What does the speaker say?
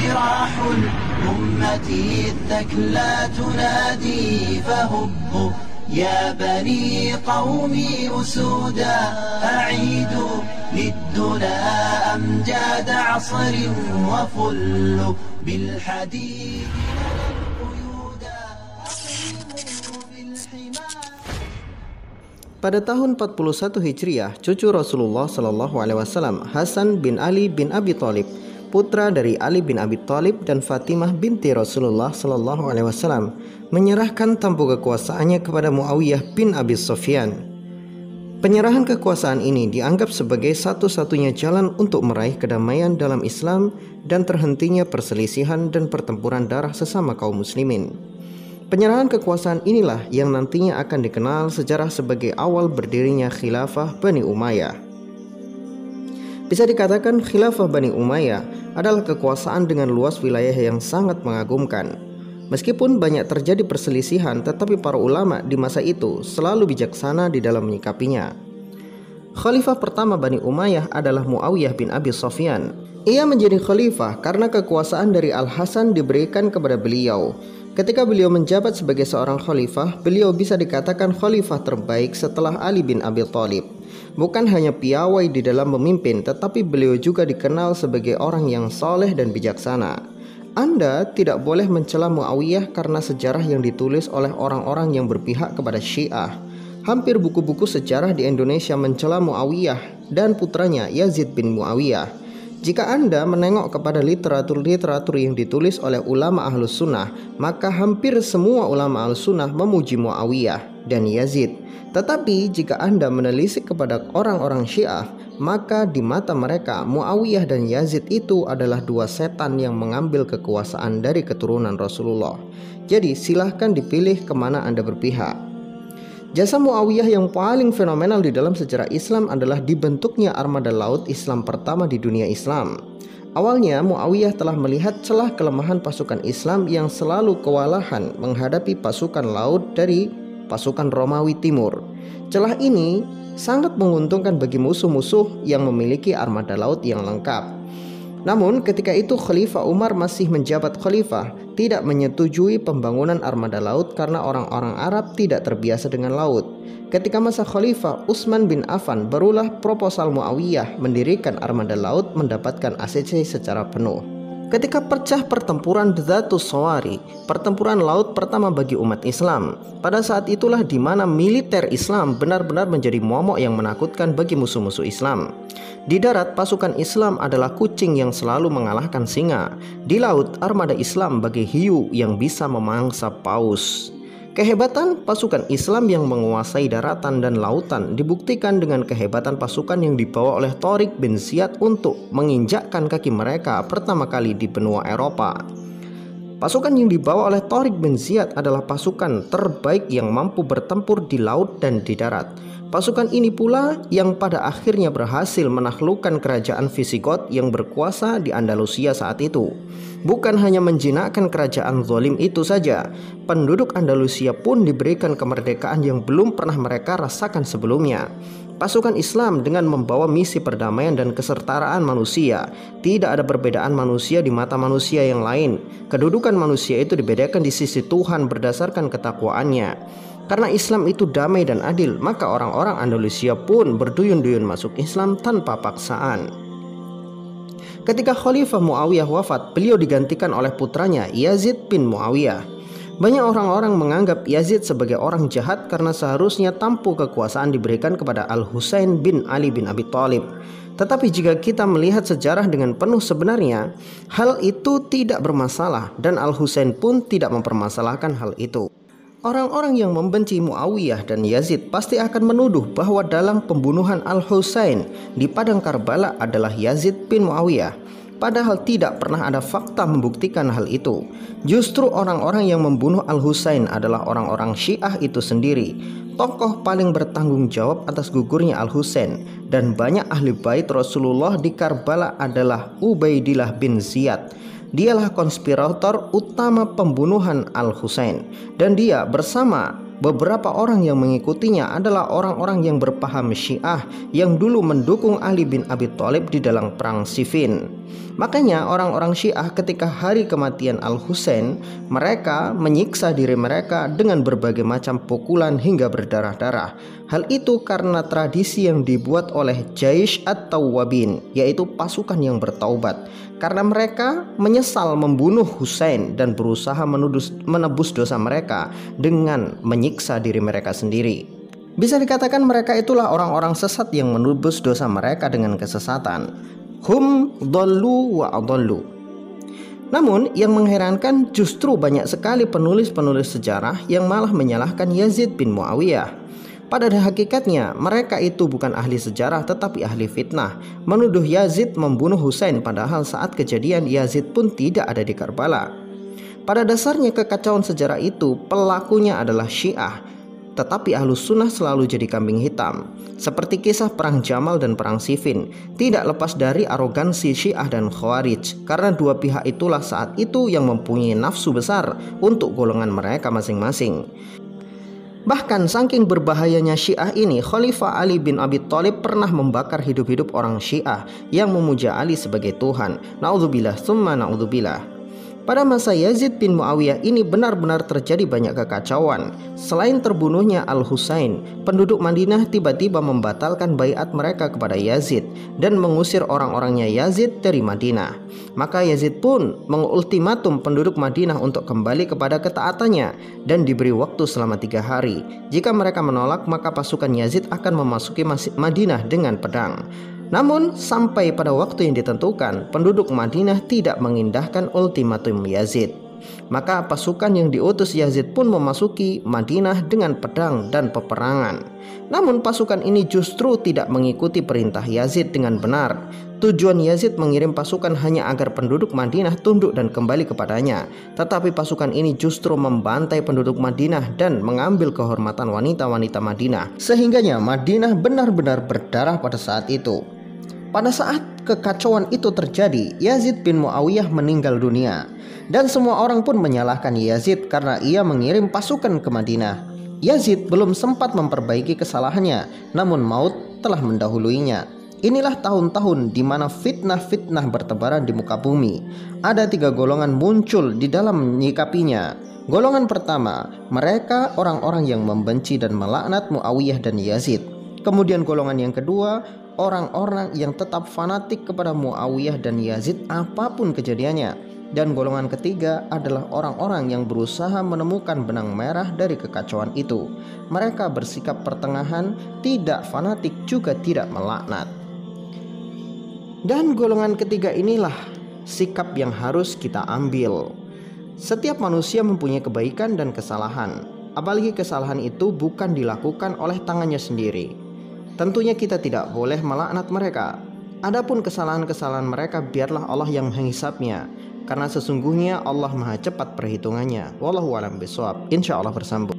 جراح الأمة الثكلى تنادي فهبوا يا بني قومي أسودا أعيدوا للدنا أمجاد عصر وفلوا بالحديد Pada tahun 41 Hijriah, cucu Rasulullah Shallallahu Alaihi Wasallam Hasan bin Ali bin Abi Thalib, putra dari Ali bin Abi Thalib dan Fatimah binti Rasulullah Shallallahu Alaihi Wasallam, menyerahkan tampuk kekuasaannya kepada Muawiyah bin Abi Sufyan. Penyerahan kekuasaan ini dianggap sebagai satu-satunya jalan untuk meraih kedamaian dalam Islam dan terhentinya perselisihan dan pertempuran darah sesama kaum muslimin. Penyerahan kekuasaan inilah yang nantinya akan dikenal sejarah sebagai awal berdirinya khilafah Bani Umayyah. Bisa dikatakan khilafah Bani Umayyah adalah kekuasaan dengan luas wilayah yang sangat mengagumkan. Meskipun banyak terjadi perselisihan, tetapi para ulama di masa itu selalu bijaksana di dalam menyikapinya. Khalifah pertama Bani Umayyah adalah Muawiyah bin Abi Sufyan. Ia menjadi khalifah karena kekuasaan dari Al-Hasan diberikan kepada beliau. Ketika beliau menjabat sebagai seorang khalifah, beliau bisa dikatakan khalifah terbaik setelah Ali bin Abi Thalib. Bukan hanya piawai di dalam memimpin, tetapi beliau juga dikenal sebagai orang yang soleh dan bijaksana. Anda tidak boleh mencela Muawiyah karena sejarah yang ditulis oleh orang-orang yang berpihak kepada Syiah. Hampir buku-buku sejarah di Indonesia mencela Muawiyah dan putranya Yazid bin Muawiyah. Jika Anda menengok kepada literatur-literatur yang ditulis oleh ulama ahlus sunnah, maka hampir semua ulama ahlus sunnah memuji Muawiyah dan Yazid. Tetapi jika Anda menelisik kepada orang-orang syiah, maka di mata mereka Muawiyah dan Yazid itu adalah dua setan yang mengambil kekuasaan dari keturunan Rasulullah. Jadi silahkan dipilih ke mana Anda berpihak. Jasa Muawiyah yang paling fenomenal di dalam sejarah Islam adalah dibentuknya armada laut Islam pertama di dunia Islam. Awalnya Muawiyah telah melihat celah kelemahan pasukan Islam yang selalu kewalahan menghadapi pasukan laut dari pasukan Romawi Timur. Celah ini sangat menguntungkan bagi musuh-musuh yang memiliki armada laut yang lengkap. Namun ketika itu Khalifah Umar masih menjabat khalifah, tidak menyetujui pembangunan armada laut karena orang-orang Arab tidak terbiasa dengan laut. Ketika masa khalifah Utsman bin Affan barulah proposal Muawiyah mendirikan armada laut mendapatkan ACC secara penuh. Ketika pecah pertempuran Dzatus Sawari, pertempuran laut pertama bagi umat Islam, pada saat itulah di mana militer Islam benar-benar menjadi momok yang menakutkan bagi musuh-musuh Islam. Di darat, pasukan Islam adalah kucing yang selalu mengalahkan singa. Di laut, armada Islam bagi hiu yang bisa memangsa paus. Kehebatan pasukan Islam yang menguasai daratan dan lautan dibuktikan dengan kehebatan pasukan yang dibawa oleh Torik bin Ziyad untuk menginjakkan kaki mereka pertama kali di benua Eropa. Pasukan yang dibawa oleh Torik bin Ziyad adalah pasukan terbaik yang mampu bertempur di laut dan di darat. Pasukan ini pula yang pada akhirnya berhasil menaklukkan kerajaan Visigot yang berkuasa di Andalusia saat itu. Bukan hanya menjinakkan kerajaan zolim itu saja, penduduk Andalusia pun diberikan kemerdekaan yang belum pernah mereka rasakan sebelumnya. Pasukan Islam dengan membawa misi perdamaian dan kesetaraan manusia. Tidak ada perbedaan manusia di mata manusia yang lain. Kedudukan manusia itu dibedakan di sisi Tuhan berdasarkan ketakwaannya. Karena Islam itu damai dan adil, maka orang-orang Andalusia pun berduyun-duyun masuk Islam tanpa paksaan. Ketika Khalifah Muawiyah wafat, beliau digantikan oleh putranya Yazid bin Muawiyah. Banyak orang-orang menganggap Yazid sebagai orang jahat karena seharusnya tampu kekuasaan diberikan kepada Al-Husain bin Ali bin Abi Thalib. Tetapi jika kita melihat sejarah dengan penuh sebenarnya, hal itu tidak bermasalah dan Al-Husain pun tidak mempermasalahkan hal itu. Orang-orang yang membenci Muawiyah dan Yazid pasti akan menuduh bahwa dalam pembunuhan Al-Husain di padang Karbala adalah Yazid bin Muawiyah. Padahal tidak pernah ada fakta membuktikan hal itu. Justru orang-orang yang membunuh Al-Husain adalah orang-orang Syiah itu sendiri. Tokoh paling bertanggung jawab atas gugurnya Al-Husain dan banyak ahli bait Rasulullah di Karbala adalah Ubaidillah bin Ziyad Dialah konspirator utama pembunuhan Al-Husain dan dia bersama beberapa orang yang mengikutinya adalah orang-orang yang berpaham Syiah yang dulu mendukung Ali bin Abi Thalib di dalam perang Siffin. Makanya orang-orang Syiah ketika hari kematian Al-Husain, mereka menyiksa diri mereka dengan berbagai macam pukulan hingga berdarah-darah. Hal itu karena tradisi yang dibuat oleh Jaish atau Wabin, yaitu pasukan yang bertaubat. Karena mereka menyesal membunuh Husain dan berusaha menudus, menebus dosa mereka dengan menyiksa diri mereka sendiri. Bisa dikatakan mereka itulah orang-orang sesat yang menebus dosa mereka dengan kesesatan hum dhallu wa adallu. Namun yang mengherankan justru banyak sekali penulis-penulis sejarah yang malah menyalahkan Yazid bin Muawiyah. Pada hakikatnya mereka itu bukan ahli sejarah tetapi ahli fitnah Menuduh Yazid membunuh Husain padahal saat kejadian Yazid pun tidak ada di Karbala Pada dasarnya kekacauan sejarah itu pelakunya adalah Syiah tetapi ahlus sunnah selalu jadi kambing hitam. Seperti kisah perang Jamal dan perang Siffin, tidak lepas dari arogansi Syiah dan Khawarij, karena dua pihak itulah saat itu yang mempunyai nafsu besar untuk golongan mereka masing-masing. Bahkan saking berbahayanya Syiah ini, Khalifah Ali bin Abi Thalib pernah membakar hidup-hidup orang Syiah yang memuja Ali sebagai Tuhan. Naudzubillah, summa naudzubillah. Pada masa Yazid bin Muawiyah ini benar-benar terjadi banyak kekacauan. Selain terbunuhnya Al-Husain, penduduk Madinah tiba-tiba membatalkan bayat mereka kepada Yazid dan mengusir orang-orangnya Yazid dari Madinah. Maka Yazid pun mengultimatum penduduk Madinah untuk kembali kepada ketaatannya dan diberi waktu selama tiga hari. Jika mereka menolak, maka pasukan Yazid akan memasuki Madinah dengan pedang. Namun, sampai pada waktu yang ditentukan, penduduk Madinah tidak mengindahkan ultimatum Yazid. Maka pasukan yang diutus Yazid pun memasuki Madinah dengan pedang dan peperangan. Namun pasukan ini justru tidak mengikuti perintah Yazid dengan benar. Tujuan Yazid mengirim pasukan hanya agar penduduk Madinah tunduk dan kembali kepadanya. Tetapi pasukan ini justru membantai penduduk Madinah dan mengambil kehormatan wanita-wanita Madinah. Sehingganya Madinah benar-benar berdarah pada saat itu. Pada saat kekacauan itu terjadi, Yazid bin Muawiyah meninggal dunia dan semua orang pun menyalahkan Yazid karena ia mengirim pasukan ke Madinah. Yazid belum sempat memperbaiki kesalahannya, namun maut telah mendahuluinya. Inilah tahun-tahun di mana fitnah-fitnah bertebaran di muka bumi. Ada tiga golongan muncul di dalam menyikapinya. Golongan pertama, mereka orang-orang yang membenci dan melaknat Muawiyah dan Yazid. Kemudian golongan yang kedua, orang-orang yang tetap fanatik kepada Muawiyah dan Yazid apa pun kejadiannya. Dan golongan ketiga adalah orang-orang yang berusaha menemukan benang merah dari kekacauan itu. Mereka bersikap pertengahan, tidak fanatik juga tidak melaknat. Dan golongan ketiga inilah sikap yang harus kita ambil. Setiap manusia mempunyai kebaikan dan kesalahan, apalagi kesalahan itu bukan dilakukan oleh tangannya sendiri, Tentunya kita tidak boleh melaknat mereka. Adapun kesalahan-kesalahan mereka biarlah Allah yang menghisapnya karena sesungguhnya Allah Maha cepat perhitungannya. Wallahu a'lam bishawab. Insyaallah bersambung.